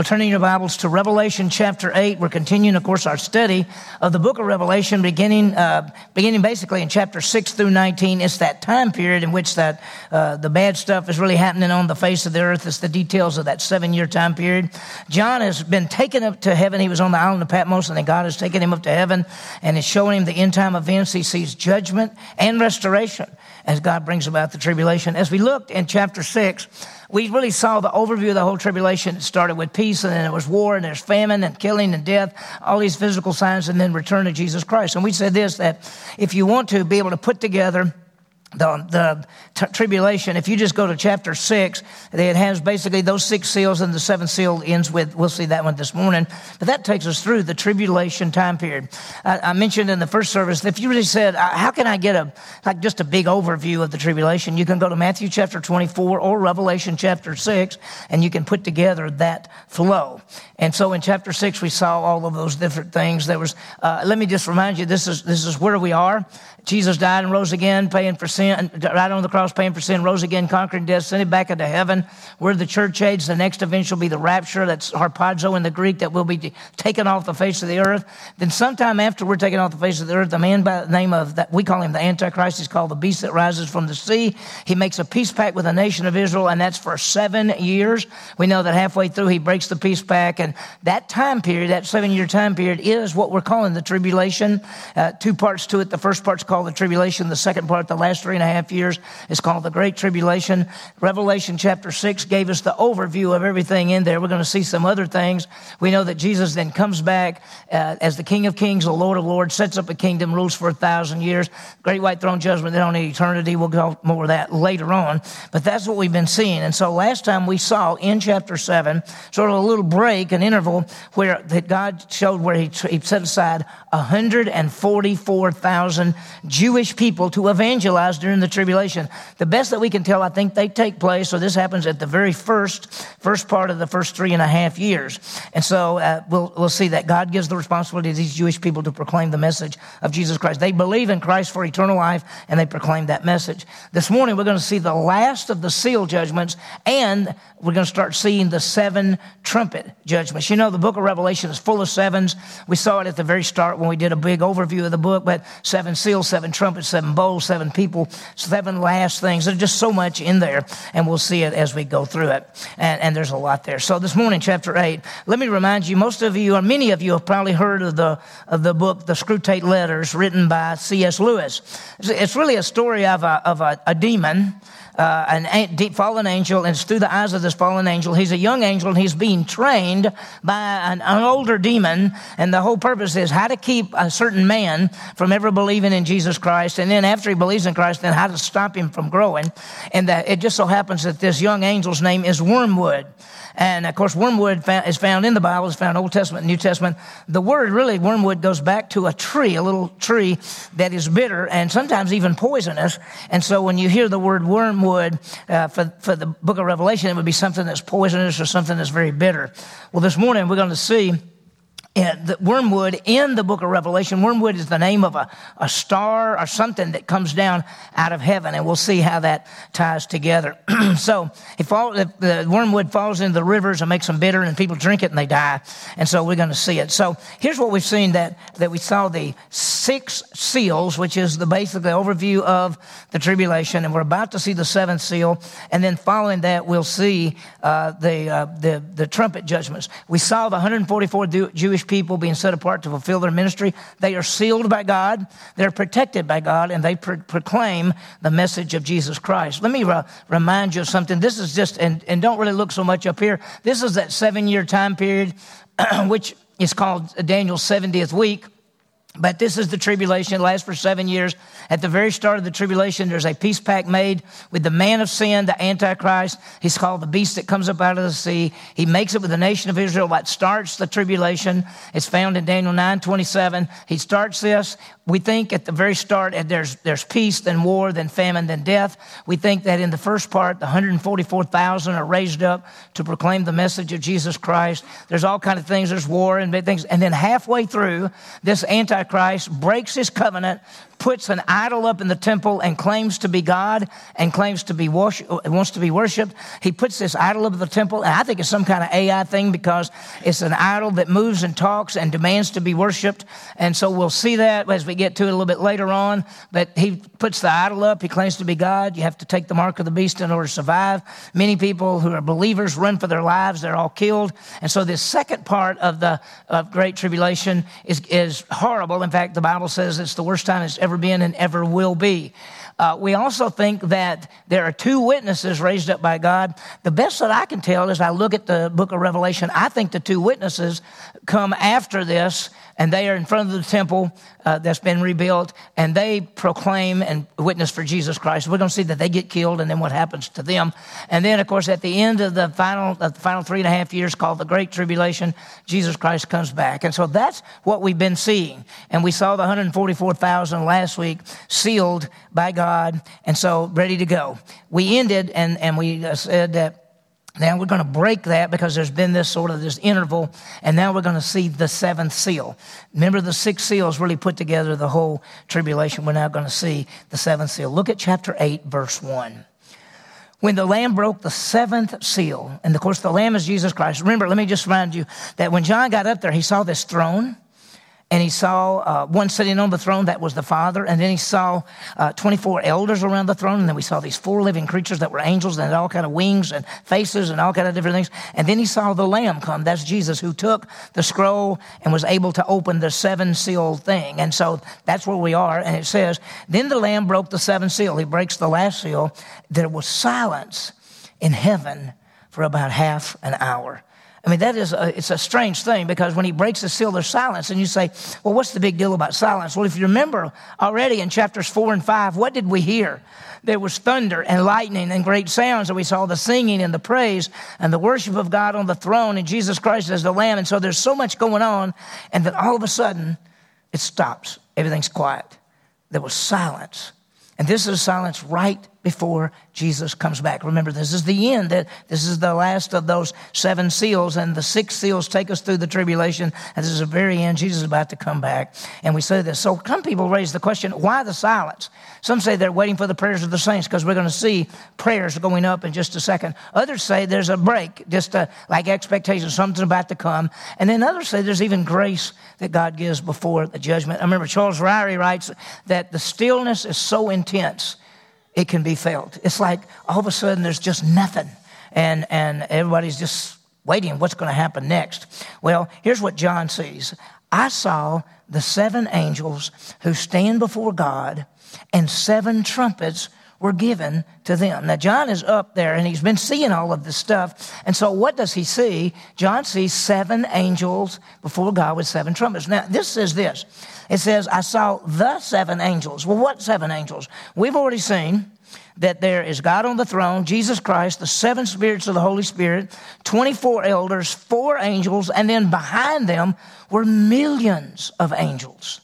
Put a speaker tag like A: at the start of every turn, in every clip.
A: We're turning your Bibles to Revelation chapter 8. We're continuing, of course, our study of the book of Revelation, beginning, uh, beginning basically in chapter 6 through 19. It's that time period in which that, uh, the bad stuff is really happening on the face of the earth. It's the details of that seven year time period. John has been taken up to heaven. He was on the island of Patmos, and then God has taken him up to heaven and is showing him the end time events. He sees judgment and restoration as God brings about the tribulation. As we looked in chapter 6, we really saw the overview of the whole tribulation. It started with peace, and then it was war, and there's famine, and killing, and death, all these physical signs, and then return to Jesus Christ. And we said this that if you want to be able to put together the, the t- tribulation, if you just go to chapter six, it has basically those six seals and the seventh seal ends with, we'll see that one this morning. But that takes us through the tribulation time period. I, I mentioned in the first service, if you really said, how can I get a, like just a big overview of the tribulation? You can go to Matthew chapter 24 or Revelation chapter six and you can put together that flow. And so in chapter six, we saw all of those different things. There was, uh, let me just remind you, this is, this is where we are. Jesus died and rose again, paying for sin, right on the cross, paying for sin, rose again, conquering death, sent it back into heaven. We're the church age. The next event shall be the rapture. That's harpazo in the Greek that will be taken off the face of the earth. Then sometime after we're taken off the face of the earth, the man by the name of that, we call him the Antichrist. He's called the beast that rises from the sea. He makes a peace pact with the nation of Israel, and that's for seven years. We know that halfway through he breaks the peace pact, and that time period, that seven year time period, is what we're calling the tribulation. Uh, two parts to it. The first part's called the tribulation. The second part, the last three and a half years, is called the Great Tribulation. Revelation chapter 6 gave us the overview of everything in there. We're going to see some other things. We know that Jesus then comes back uh, as the King of Kings, the Lord of Lords, sets up a kingdom, rules for a thousand years. Great white throne judgment, then on eternity. We'll go more of that later on. But that's what we've been seeing. And so last time we saw in chapter 7, sort of a little break, an interval where that God showed where he, he set aside 144,000 Jewish people to evangelize during the tribulation. The best that we can tell, I think they take place, so this happens at the very first, first part of the first three and a half years. And so uh, we'll, we'll see that God gives the responsibility to these Jewish people to proclaim the message of Jesus Christ. They believe in Christ for eternal life, and they proclaim that message. This morning, we're going to see the last of the seal judgments, and we're going to start seeing the seven trumpet judgments. You know, the book of Revelation is full of sevens. We saw it at the very start when we did a big overview of the book, but seven seals, seven trumpets, seven bowls, seven people, seven last things. There's just so much in there, and we'll see it as we go through it. And, and there's a lot there. So this morning, chapter 8, let me remind you, most of you, or many of you, have probably heard of the, of the book, The Screwtape Letters, written by C.S. Lewis. It's really a story of a, of a, a demon uh, an deep fallen angel, and it's through the eyes of this fallen angel. He's a young angel, and he's being trained by an, an, older demon. And the whole purpose is how to keep a certain man from ever believing in Jesus Christ, and then after he believes in Christ, then how to stop him from growing. And that it just so happens that this young angel's name is Wormwood. And of course, wormwood is found in the Bible, it's found Old Testament, New Testament. The word really, wormwood, goes back to a tree, a little tree that is bitter and sometimes even poisonous. And so when you hear the word wormwood uh, for, for the book of Revelation, it would be something that's poisonous or something that's very bitter. Well, this morning we're going to see the wormwood in the book of Revelation. Wormwood is the name of a, a star or something that comes down out of heaven, and we'll see how that ties together. so, if, if, the wormwood falls into the rivers and makes them bitter, and people drink it and they die, and so we're going to see it. So, here's what we've seen that that we saw the six seals, which is the basically overview of the tribulation, and we're about to see the seventh seal, and then following that, we'll see uh, the, uh, the the trumpet judgments. We saw the 144 Jewish Jewish people being set apart to fulfill their ministry. They are sealed by God, they're protected by God, and they pro- proclaim the message of Jesus Christ. Let me re- remind you of something. This is just, and, and don't really look so much up here. This is that seven year time period, which is called Daniel's 70th week. But this is the tribulation. It lasts for seven years. At the very start of the tribulation, there's a peace pact made with the man of sin, the Antichrist. He's called the beast that comes up out of the sea. He makes it with the nation of Israel. That starts the tribulation. It's found in Daniel 9 27. He starts this. We think at the very start there's, there's peace, then war, then famine, then death. We think that in the first part, the 144,000 are raised up to proclaim the message of Jesus Christ. There's all kind of things. There's war and big things. And then halfway through, this Antichrist Antichrist breaks his covenant, puts an idol up in the temple and claims to be God and claims to be worship, wants to be worshiped. He puts this idol up in the temple, and I think it's some kind of AI thing because it's an idol that moves and talks and demands to be worshiped. And so we'll see that as we get to it a little bit later on. But he puts the idol up. He claims to be God. You have to take the mark of the beast in order to survive. Many people who are believers run for their lives. They're all killed. And so this second part of the of Great Tribulation is, is horrible. In fact, the Bible says it's the worst time it's ever been and ever will be. Uh, we also think that there are two witnesses raised up by God. The best that I can tell is I look at the book of Revelation, I think the two witnesses come after this and they are in front of the temple uh, that's been rebuilt, and they proclaim and witness for Jesus Christ. We're going to see that they get killed, and then what happens to them. And then, of course, at the end of the final, the final three and a half years, called the Great Tribulation, Jesus Christ comes back, and so that's what we've been seeing. And we saw the 144,000 last week sealed by God, and so ready to go. We ended, and and we uh, said that now we're going to break that because there's been this sort of this interval, and now we're going to see the seventh seal. Remember, the six seals really put together the whole tribulation. We're now going to see the seventh seal. Look at chapter 8, verse 1. When the Lamb broke the seventh seal, and of course the Lamb is Jesus Christ. Remember, let me just remind you that when John got up there, he saw this throne and he saw uh, one sitting on the throne that was the father and then he saw uh, 24 elders around the throne and then we saw these four living creatures that were angels and had all kind of wings and faces and all kind of different things. And then he saw the lamb come that's jesus who took the scroll and was able to open the seven seal thing. And so that's where we are and it says then the lamb broke the seven seal. He breaks the last seal. There was silence in heaven for about half an hour I mean, that is a, it's a strange thing because when he breaks the seal, there's silence. And you say, well, what's the big deal about silence? Well, if you remember already in chapters four and five, what did we hear? There was thunder and lightning and great sounds, and we saw the singing and the praise and the worship of God on the throne and Jesus Christ as the Lamb. And so there's so much going on, and then all of a sudden, it stops. Everything's quiet. There was silence. And this is silence right before Jesus comes back. Remember, this is the end. This is the last of those seven seals, and the six seals take us through the tribulation. And this is the very end. Jesus is about to come back. And we say this. So some people raise the question, why the silence? Some say they're waiting for the prayers of the saints because we're going to see prayers going up in just a second. Others say there's a break, just a, like expectation, something's about to come. And then others say there's even grace that God gives before the judgment. I remember Charles Ryrie writes that the stillness is so intense it can be felt. It's like all of a sudden there's just nothing, and, and everybody's just waiting what's going to happen next. Well, here's what John sees I saw the seven angels who stand before God, and seven trumpets were given to them. Now, John is up there and he's been seeing all of this stuff. And so, what does he see? John sees seven angels before God with seven trumpets. Now, this says this it says, I saw the seven angels. Well, what seven angels? We've already seen that there is God on the throne, Jesus Christ, the seven spirits of the Holy Spirit, 24 elders, four angels, and then behind them were millions of angels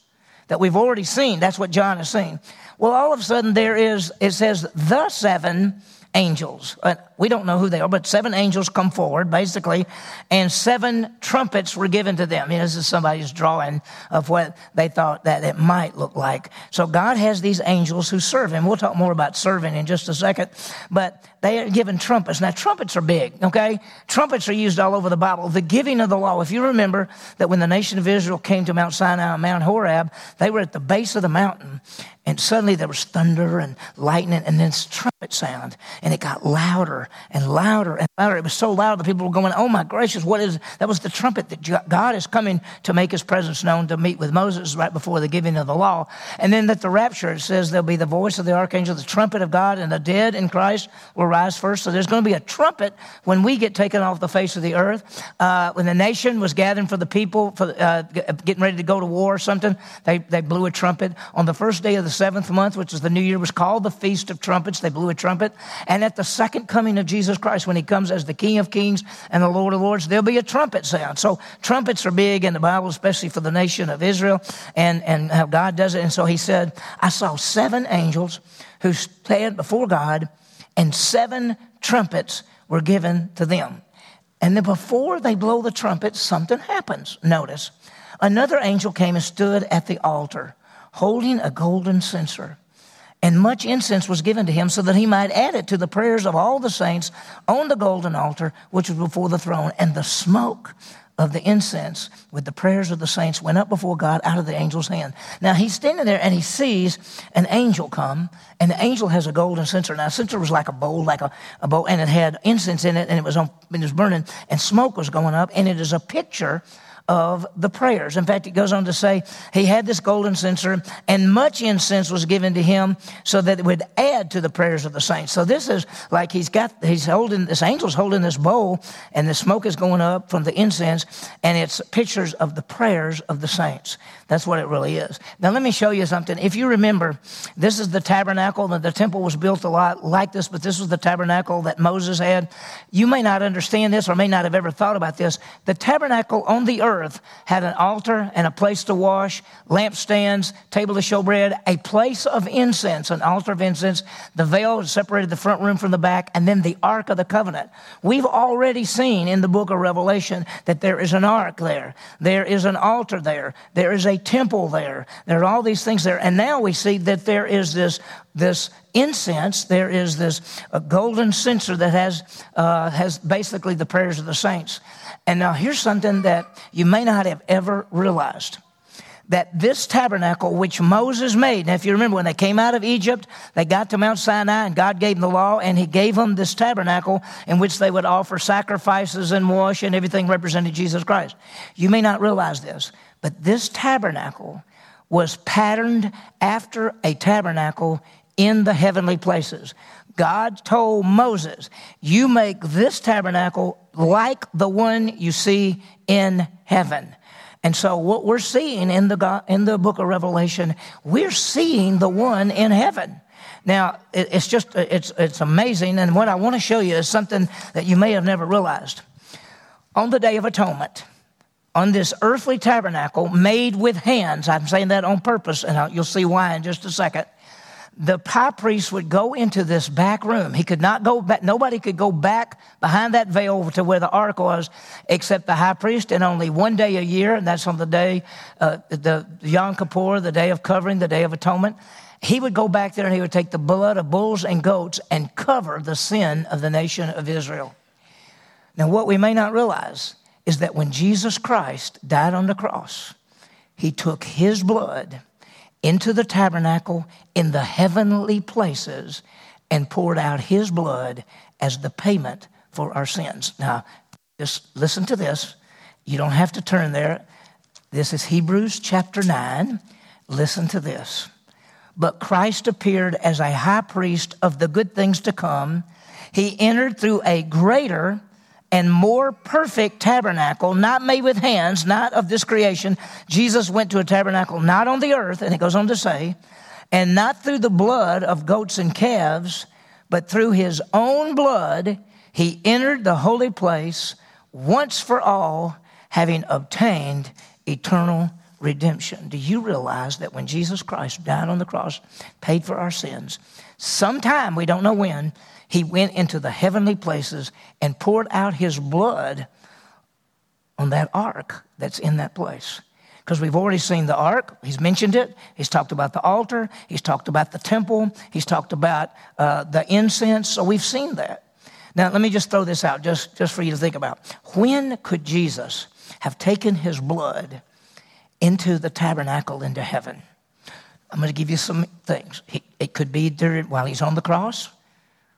A: that we've already seen. That's what John is seeing. Well, all of a sudden there is, it says, the seven angels. Uh, we don't know who they are, but seven angels come forward, basically, and seven trumpets were given to them. This is somebody's drawing of what they thought that it might look like. So God has these angels who serve him. We'll talk more about serving in just a second, but they are given trumpets. Now, trumpets are big, okay? Trumpets are used all over the Bible. The giving of the law. If you remember that when the nation of Israel came to Mount Sinai and Mount Horeb, they were at the base of the mountain, and suddenly there was thunder and lightning, and then trumpet sound, and it got louder and louder and louder. It was so loud that people were going, "Oh my gracious, what is?" That was the trumpet that God is coming to make His presence known to meet with Moses right before the giving of the law. And then at the rapture, it says there'll be the voice of the archangel, the trumpet of God, and the dead in Christ will rise first. So there's going to be a trumpet when we get taken off the face of the earth. Uh, when the nation was gathering for the people, for uh, getting ready to go to war or something, they they blew a trumpet on the first day of the seventh month, which is the new year, was called the Feast of Trumpets. They blew a trumpet. And at the second coming of Jesus Christ, when he comes as the King of Kings and the Lord of Lords, there'll be a trumpet sound. So trumpets are big in the Bible, especially for the nation of Israel and, and how God does it. And so he said, I saw seven angels who stand before God, and seven trumpets were given to them. And then before they blow the trumpet, something happens. Notice Another angel came and stood at the altar, holding a golden censer. And much incense was given to him so that he might add it to the prayers of all the saints on the golden altar, which was before the throne. And the smoke of the incense with the prayers of the saints went up before God out of the angel's hand. Now he's standing there and he sees an angel come, and the angel has a golden censer. Now, the censer was like a bowl, like a, a bowl, and it had incense in it, and it was on, it was burning, and smoke was going up, and it is a picture of the prayers. In fact, it goes on to say he had this golden censer and much incense was given to him so that it would add to the prayers of the saints. So this is like he's got, he's holding, this angel's holding this bowl and the smoke is going up from the incense and it's pictures of the prayers of the saints. That's what it really is. Now let me show you something. If you remember, this is the tabernacle that the temple was built a lot like this, but this was the tabernacle that Moses had. You may not understand this or may not have ever thought about this. The tabernacle on the earth earth had an altar and a place to wash, lampstands, table to show bread, a place of incense, an altar of incense. The veil separated the front room from the back, and then the Ark of the Covenant. We've already seen in the book of Revelation that there is an ark there. There is an altar there. There is a temple there. There are all these things there. And now we see that there is this this incense, there is this uh, golden censer that has, uh, has basically the prayers of the saints. And now here's something that you may not have ever realized. That this tabernacle which Moses made, now if you remember when they came out of Egypt, they got to Mount Sinai and God gave them the law and he gave them this tabernacle in which they would offer sacrifices and wash and everything represented Jesus Christ. You may not realize this, but this tabernacle was patterned after a tabernacle in the heavenly places. God told Moses, You make this tabernacle like the one you see in heaven. And so, what we're seeing in the, in the book of Revelation, we're seeing the one in heaven. Now, it's just, it's, it's amazing. And what I want to show you is something that you may have never realized. On the Day of Atonement, on this earthly tabernacle made with hands, I'm saying that on purpose, and you'll see why in just a second the high priest would go into this back room. He could not go back, nobody could go back behind that veil to where the ark was except the high priest, and only one day a year, and that's on the day, uh, the Yom Kippur, the day of covering, the day of atonement. He would go back there and he would take the blood of bulls and goats and cover the sin of the nation of Israel. Now, what we may not realize is that when Jesus Christ died on the cross, he took his blood into the tabernacle in the heavenly places and poured out his blood as the payment for our sins. Now, just listen to this. You don't have to turn there. This is Hebrews chapter 9. Listen to this. But Christ appeared as a high priest of the good things to come. He entered through a greater and more perfect tabernacle, not made with hands, not of this creation. Jesus went to a tabernacle not on the earth, and it goes on to say, and not through the blood of goats and calves, but through his own blood, he entered the holy place once for all, having obtained eternal redemption. Do you realize that when Jesus Christ died on the cross, paid for our sins, sometime, we don't know when, he went into the heavenly places and poured out his blood on that ark that's in that place. Because we've already seen the ark, he's mentioned it. He's talked about the altar, he's talked about the temple, he's talked about uh, the incense. So we've seen that. Now, let me just throw this out just, just for you to think about. When could Jesus have taken his blood into the tabernacle into heaven? I'm going to give you some things. it could be during, while he's on the cross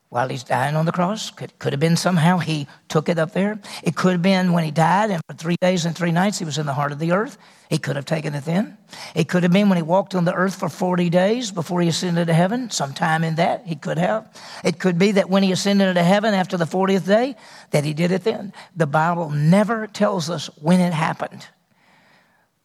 A: while he's dying on the cross. Could, could have been somehow he took it up there. It could have been when he died, and for three days and three nights he was in the heart of the earth. He could have taken it then. It could have been when he walked on the earth for 40 days before he ascended to heaven. Sometime in that, he could have. It could be that when he ascended to heaven after the 40th day, that he did it then. The Bible never tells us when it happened,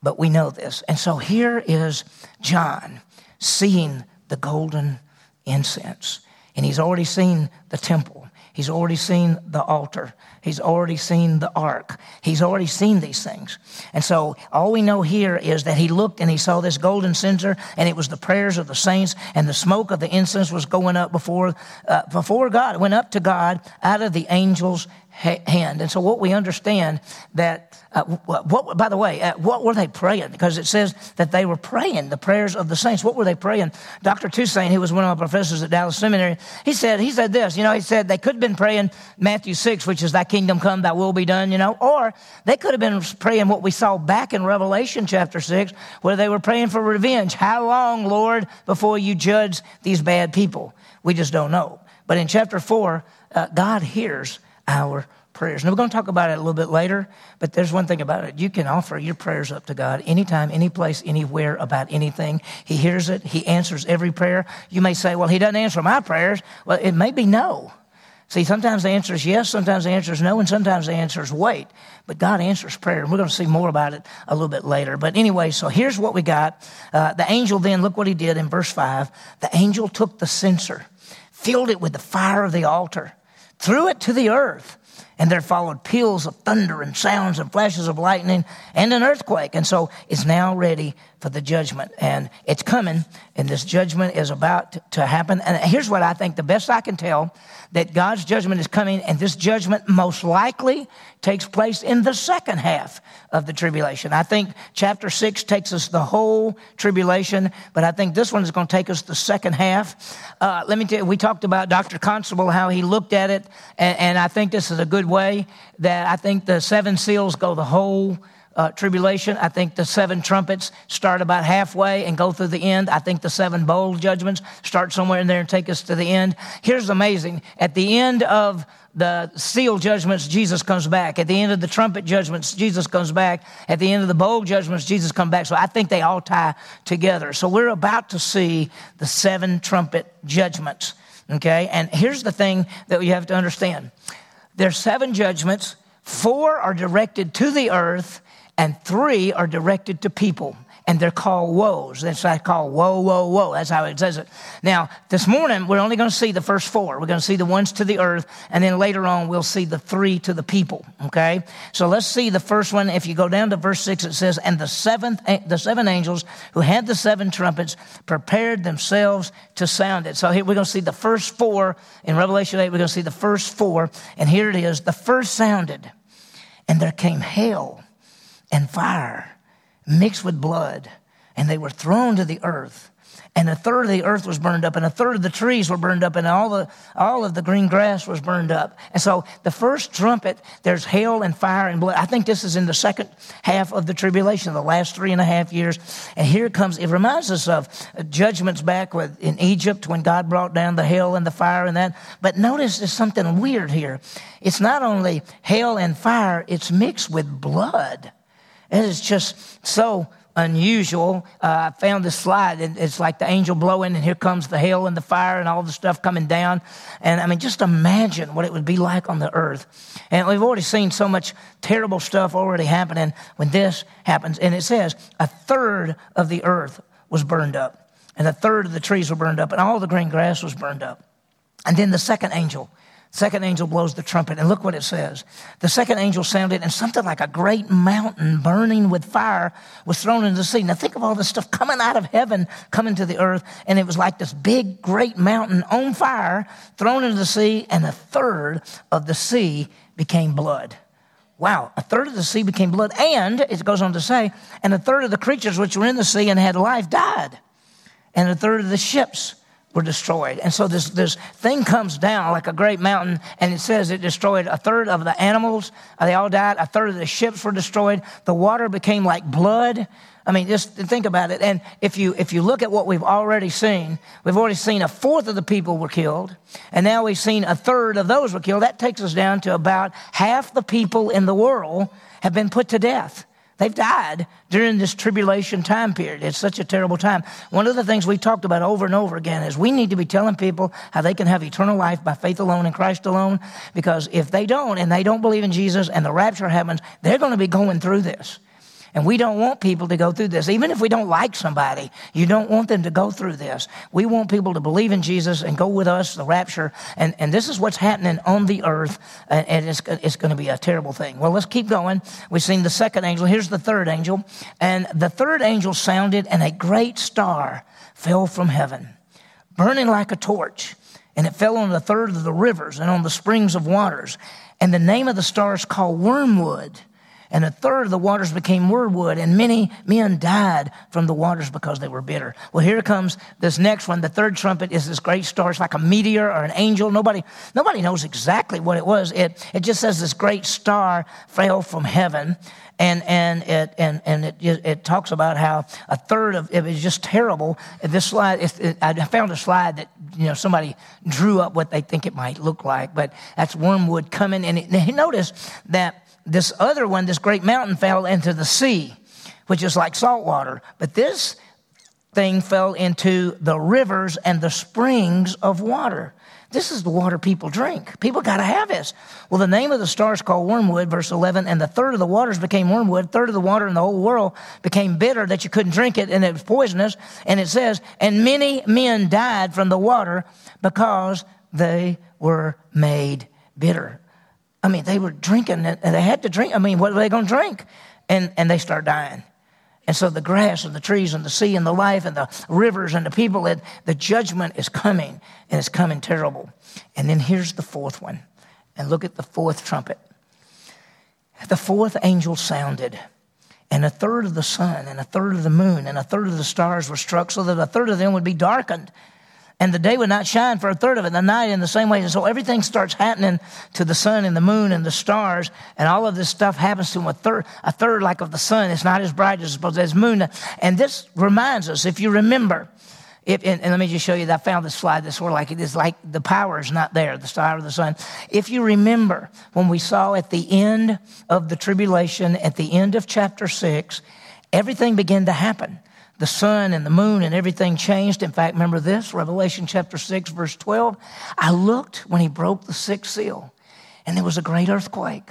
A: but we know this. And so here is John seeing the golden incense. And he's already seen the temple. He's already seen the altar. He's already seen the ark. He's already seen these things. And so all we know here is that he looked and he saw this golden censer and it was the prayers of the saints and the smoke of the incense was going up before, uh, before God. It went up to God out of the angel's hand. And so what we understand that, uh, what, by the way, uh, what were they praying? Because it says that they were praying the prayers of the saints. What were they praying? Dr. Toussaint, who was one of my professors at Dallas Seminary, he said, he said this, you know, he said they could have been praying Matthew 6, which is thy kingdom come, thy will be done, you know, or they could have been praying what we saw back in Revelation chapter 6, where they were praying for revenge. How long, Lord, before you judge these bad people? We just don't know. But in chapter 4, uh, God hears our prayers. And we're going to talk about it a little bit later, but there's one thing about it. You can offer your prayers up to God anytime, any place, anywhere about anything. He hears it. He answers every prayer. You may say, well, he doesn't answer my prayers. Well, it may be no. See, sometimes the answer is yes, sometimes the answer is no, and sometimes the answer is wait. But God answers prayer, and we're going to see more about it a little bit later. But anyway, so here's what we got. Uh, the angel then, look what he did in verse 5. The angel took the censer, filled it with the fire of the altar threw it to the earth. And there followed peals of thunder and sounds and flashes of lightning and an earthquake. And so it's now ready for the judgment. And it's coming, and this judgment is about to happen. And here's what I think the best I can tell that God's judgment is coming, and this judgment most likely takes place in the second half of the tribulation. I think chapter six takes us the whole tribulation, but I think this one is going to take us the second half. Uh, let me tell you, we talked about Dr. Constable, how he looked at it, and, and I think this is a good way that I think the seven seals go the whole uh, tribulation. I think the seven trumpets start about halfway and go through the end. I think the seven bowl judgments start somewhere in there and take us to the end. Here's amazing. At the end of the seal judgments, Jesus comes back. At the end of the trumpet judgments, Jesus comes back. At the end of the bowl judgments, Jesus comes back. So I think they all tie together. So we're about to see the seven trumpet judgments. Okay. And here's the thing that you have to understand. There's seven judgments. Four are directed to the earth and three are directed to people and they're called woes. That's what I call woe, woe, woe. That's how it says it. Now, this morning, we're only going to see the first four. We're going to see the ones to the earth, and then later on, we'll see the three to the people. Okay? So let's see the first one. If you go down to verse six, it says, And the seventh, the seven angels who had the seven trumpets prepared themselves to sound it. So here we're going to see the first four. In Revelation 8, we're going to see the first four. And here it is. The first sounded, and there came hail and fire mixed with blood, and they were thrown to the earth. And a third of the earth was burned up, and a third of the trees were burned up, and all, the, all of the green grass was burned up. And so the first trumpet, there's hail and fire and blood. I think this is in the second half of the tribulation, the last three and a half years. And here comes. It reminds us of judgments back with, in Egypt when God brought down the hail and the fire and that. But notice there's something weird here. It's not only hail and fire, it's mixed with blood. It is just so unusual. Uh, I found this slide, and it's like the angel blowing, and here comes the hail and the fire and all the stuff coming down. And I mean, just imagine what it would be like on the earth. And we've already seen so much terrible stuff already happening when this happens. And it says a third of the earth was burned up, and a third of the trees were burned up, and all the green grass was burned up. And then the second angel Second angel blows the trumpet, and look what it says. The second angel sounded, and something like a great mountain burning with fire was thrown into the sea. Now, think of all this stuff coming out of heaven, coming to the earth, and it was like this big, great mountain on fire thrown into the sea, and a third of the sea became blood. Wow, a third of the sea became blood, and it goes on to say, and a third of the creatures which were in the sea and had life died, and a third of the ships were destroyed. And so this, this thing comes down like a great mountain, and it says it destroyed a third of the animals. They all died. A third of the ships were destroyed. The water became like blood. I mean, just think about it. And if you, if you look at what we've already seen, we've already seen a fourth of the people were killed, and now we've seen a third of those were killed. That takes us down to about half the people in the world have been put to death. They've died during this tribulation time period. It's such a terrible time. One of the things we talked about over and over again is we need to be telling people how they can have eternal life by faith alone in Christ alone. Because if they don't and they don't believe in Jesus and the rapture happens, they're going to be going through this. And we don't want people to go through this. Even if we don't like somebody, you don't want them to go through this. We want people to believe in Jesus and go with us, the rapture. And, and this is what's happening on the earth. And it's, it's going to be a terrible thing. Well, let's keep going. We've seen the second angel. Here's the third angel. And the third angel sounded, and a great star fell from heaven, burning like a torch. And it fell on the third of the rivers and on the springs of waters. And the name of the star is called Wormwood and a third of the waters became wormwood, and many men died from the waters because they were bitter. Well, here comes this next one. The third trumpet is this great star. It's like a meteor or an angel. Nobody, nobody knows exactly what it was. It, it just says this great star fell from heaven. And, and, it, and, and it, it talks about how a third of it was just terrible. This slide, it, I found a slide that, you know, somebody drew up what they think it might look like, but that's wormwood coming. And it, notice that this other one, this great mountain, fell into the sea, which is like salt water. But this thing fell into the rivers and the springs of water. This is the water people drink. People got to have this. Well, the name of the star is called wormwood, verse 11, and the third of the waters became wormwood. Third of the water in the whole world became bitter that you couldn't drink it, and it was poisonous. And it says, and many men died from the water because they were made bitter. I mean, they were drinking and they had to drink. I mean, what were they going to drink? And, and they start dying. And so the grass and the trees and the sea and the life and the rivers and the people, it, the judgment is coming and it's coming terrible. And then here's the fourth one. And look at the fourth trumpet. The fourth angel sounded, and a third of the sun and a third of the moon and a third of the stars were struck so that a third of them would be darkened and the day would not shine for a third of it, and the night in the same way. And so everything starts happening to the sun and the moon and the stars, and all of this stuff happens to. A third, a third like of the sun. It's not as bright as supposed as moon. And this reminds us, if you remember, if, and, and, let me just show you that I found this slide that's sort like it is like the power is not there, the star of the sun. If you remember when we saw at the end of the tribulation, at the end of chapter six, everything began to happen the sun and the moon and everything changed. In fact, remember this Revelation chapter 6, verse 12. I looked when he broke the sixth seal, and there was a great earthquake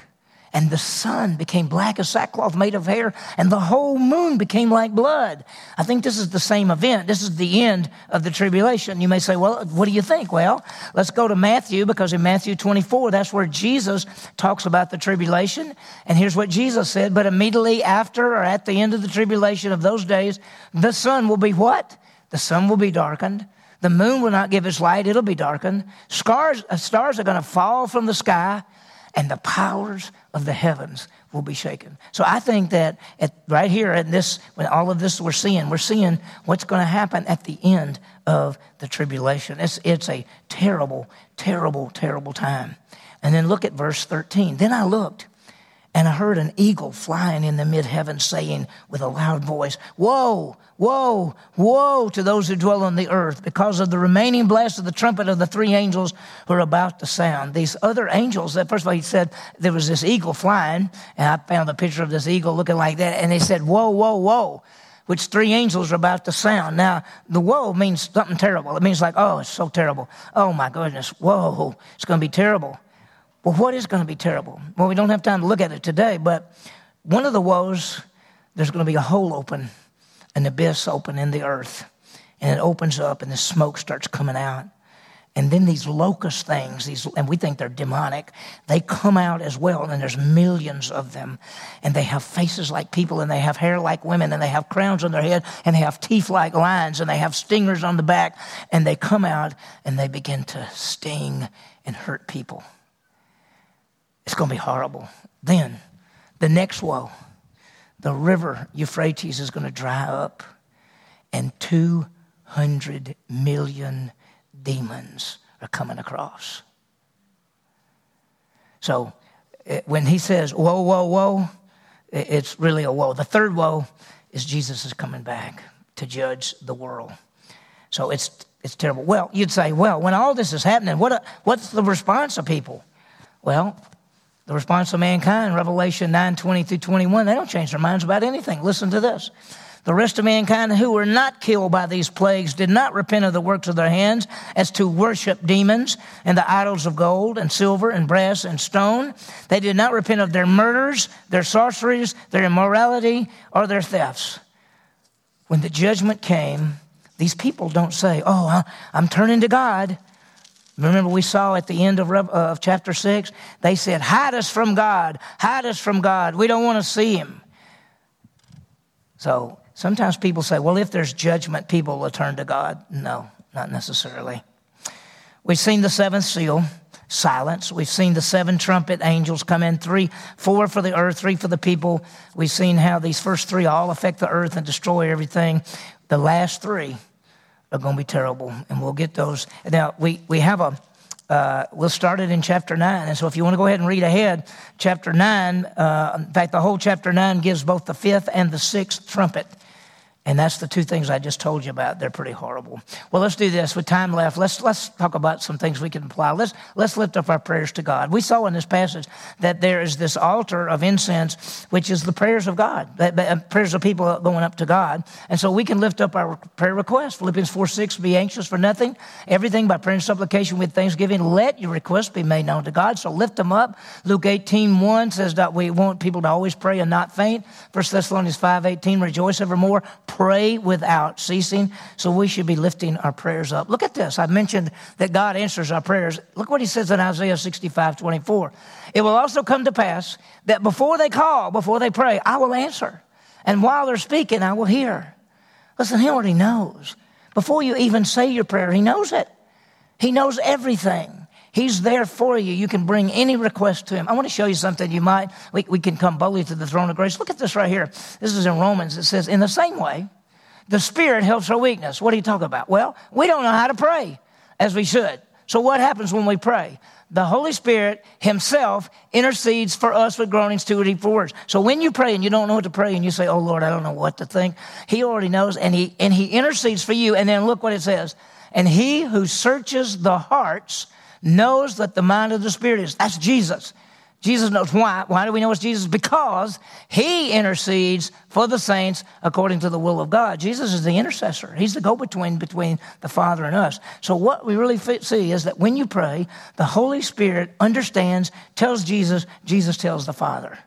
A: and the sun became black as sackcloth made of hair, and the whole moon became like blood. I think this is the same event. This is the end of the tribulation. You may say, well, what do you think? Well, let's go to Matthew, because in Matthew 24, that's where Jesus talks about the tribulation. And here's what Jesus said But immediately after or at the end of the tribulation of those days, the sun will be what? The sun will be darkened. The moon will not give its light, it'll be darkened. Stars, uh, stars are going to fall from the sky and the powers of the heavens will be shaken. So I think that at, right here in this, when all of this we're seeing, we're seeing what's going to happen at the end of the tribulation. It's, it's a terrible, terrible, terrible time. And then look at verse 13. Then I looked and I heard an eagle flying in the mid heavens saying with a loud voice, Woe, woe, woe to those who dwell on the earth because of the remaining blast of the trumpet of the three angels who are about to sound. These other angels, that first of all, he said there was this eagle flying, and I found a picture of this eagle looking like that, and he said, Whoa, whoa, whoa which three angels are about to sound. Now, the woe means something terrible. It means like, oh, it's so terrible. Oh my goodness, whoa, it's going to be terrible. Well, what is going to be terrible? Well, we don't have time to look at it today, but one of the woes, there's going to be a hole open, an abyss open in the earth, and it opens up, and the smoke starts coming out. And then these locust things, these, and we think they're demonic, they come out as well, and there's millions of them. And they have faces like people, and they have hair like women, and they have crowns on their head, and they have teeth like lions, and they have stingers on the back, and they come out and they begin to sting and hurt people. It's going to be horrible. Then, the next woe the river Euphrates is going to dry up, and 200 million demons are coming across. So, eh, when he says, Whoa, whoa, whoa, it's really a woe. The third woe is Jesus is coming back to judge the world. So, it's, it's terrible. Well, you'd say, Well, when all this is happening, what, what's the response of people? Well, the response of mankind, Revelation 9 20 through 21, they don't change their minds about anything. Listen to this. The rest of mankind who were not killed by these plagues did not repent of the works of their hands as to worship demons and the idols of gold and silver and brass and stone. They did not repent of their murders, their sorceries, their immorality, or their thefts. When the judgment came, these people don't say, Oh, I'm turning to God. Remember, we saw at the end of, uh, of chapter 6, they said, Hide us from God, hide us from God. We don't want to see him. So sometimes people say, Well, if there's judgment, people will turn to God. No, not necessarily. We've seen the seventh seal, silence. We've seen the seven trumpet angels come in, three, four for the earth, three for the people. We've seen how these first three all affect the earth and destroy everything. The last three are going to be terrible, and we'll get those. Now, we, we have a, uh, we'll start it in chapter 9. And so if you want to go ahead and read ahead, chapter 9, uh, in fact, the whole chapter 9 gives both the fifth and the sixth trumpet. And that's the two things I just told you about. They're pretty horrible. Well, let's do this with time left. Let's, let's talk about some things we can apply. Let's, let's lift up our prayers to God. We saw in this passage that there is this altar of incense, which is the prayers of God, that, uh, prayers of people going up to God. And so we can lift up our prayer requests. Philippians 4 6, be anxious for nothing, everything by prayer and supplication with thanksgiving. Let your requests be made known to God. So lift them up. Luke 18 1 says that we want people to always pray and not faint. 1 Thessalonians 5 18, rejoice evermore pray without ceasing. So we should be lifting our prayers up. Look at this. I mentioned that God answers our prayers. Look what he says in Isaiah 65 24. It will also come to pass that before they call, before they pray, I will answer. And while they're speaking, I will hear. Listen, he already knows. Before you even say your prayer, he knows it. He knows everything. He's there for you. You can bring any request to him. I want to show you something you might, we, we can come boldly to the throne of grace. Look at this right here. This is in Romans. It says, in the same way, the Spirit helps our weakness. What do you talk about? Well, we don't know how to pray as we should. So what happens when we pray? The Holy Spirit Himself intercedes for us with groanings too deep for words. So when you pray and you don't know what to pray and you say, Oh Lord, I don't know what to think, He already knows and He, and He intercedes for you. And then look what it says. And He who searches the hearts knows that the mind of the Spirit is. That's Jesus. Jesus knows why. Why do we know it's Jesus? Because he intercedes for the saints according to the will of God. Jesus is the intercessor. He's the go-between between the Father and us. So what we really see is that when you pray, the Holy Spirit understands, tells Jesus, Jesus tells the Father.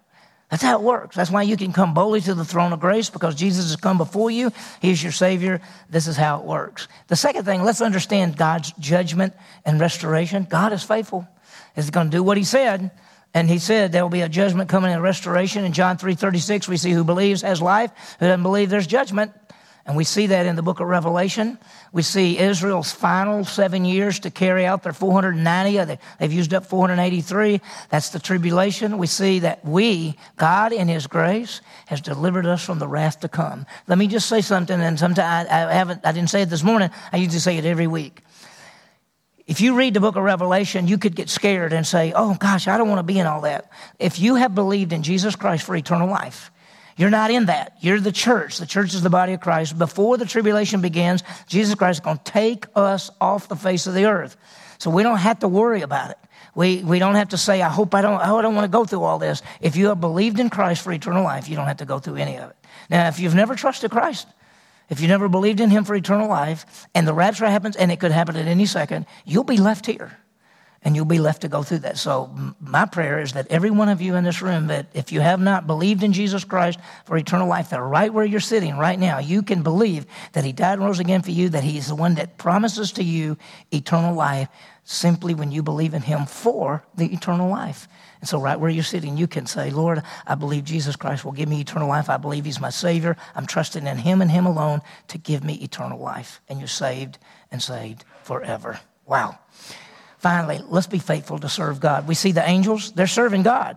A: That's how it works. That's why you can come boldly to the throne of grace because Jesus has come before you. He's your Savior. This is how it works. The second thing, let's understand God's judgment and restoration. God is faithful. He's going to do what He said. And He said there will be a judgment coming in restoration. In John 3 36, we see who believes has life, who doesn't believe there's judgment. And we see that in the book of Revelation. We see Israel's final seven years to carry out their 490. They've used up 483. That's the tribulation. We see that we, God in His grace, has delivered us from the wrath to come. Let me just say something, and sometimes I, I haven't, I didn't say it this morning. I usually say it every week. If you read the book of Revelation, you could get scared and say, Oh gosh, I don't want to be in all that. If you have believed in Jesus Christ for eternal life, you're not in that. You're the church. The church is the body of Christ. Before the tribulation begins, Jesus Christ is going to take us off the face of the earth. So we don't have to worry about it. We, we don't have to say, I hope I don't, I don't want to go through all this. If you have believed in Christ for eternal life, you don't have to go through any of it. Now, if you've never trusted Christ, if you never believed in Him for eternal life, and the rapture happens, and it could happen at any second, you'll be left here and you'll be left to go through that. So, my prayer is that every one of you in this room, that if you have not believed in Jesus Christ for eternal life, that right where you're sitting right now, you can believe that He died and rose again for you, that He's the one that promises to you eternal life simply when you believe in Him for the eternal life. And so, right where you're sitting, you can say, Lord, I believe Jesus Christ will give me eternal life. I believe He's my Savior. I'm trusting in Him and Him alone to give me eternal life. And you're saved and saved forever. Wow. Finally, let's be faithful to serve God. We see the angels, they're serving God.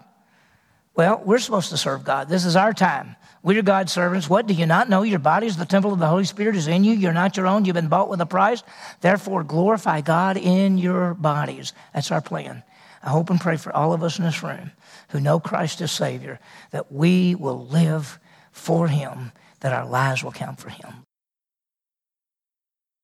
A: Well, we're supposed to serve God. This is our time. We're God's servants. What do you not know? Your body is the temple of the Holy Spirit is in you. You're not your own. You've been bought with a price. Therefore, glorify God in your bodies. That's our plan. I hope and pray for all of us in this room who know Christ as Savior that we will live for Him, that our lives will count for Him.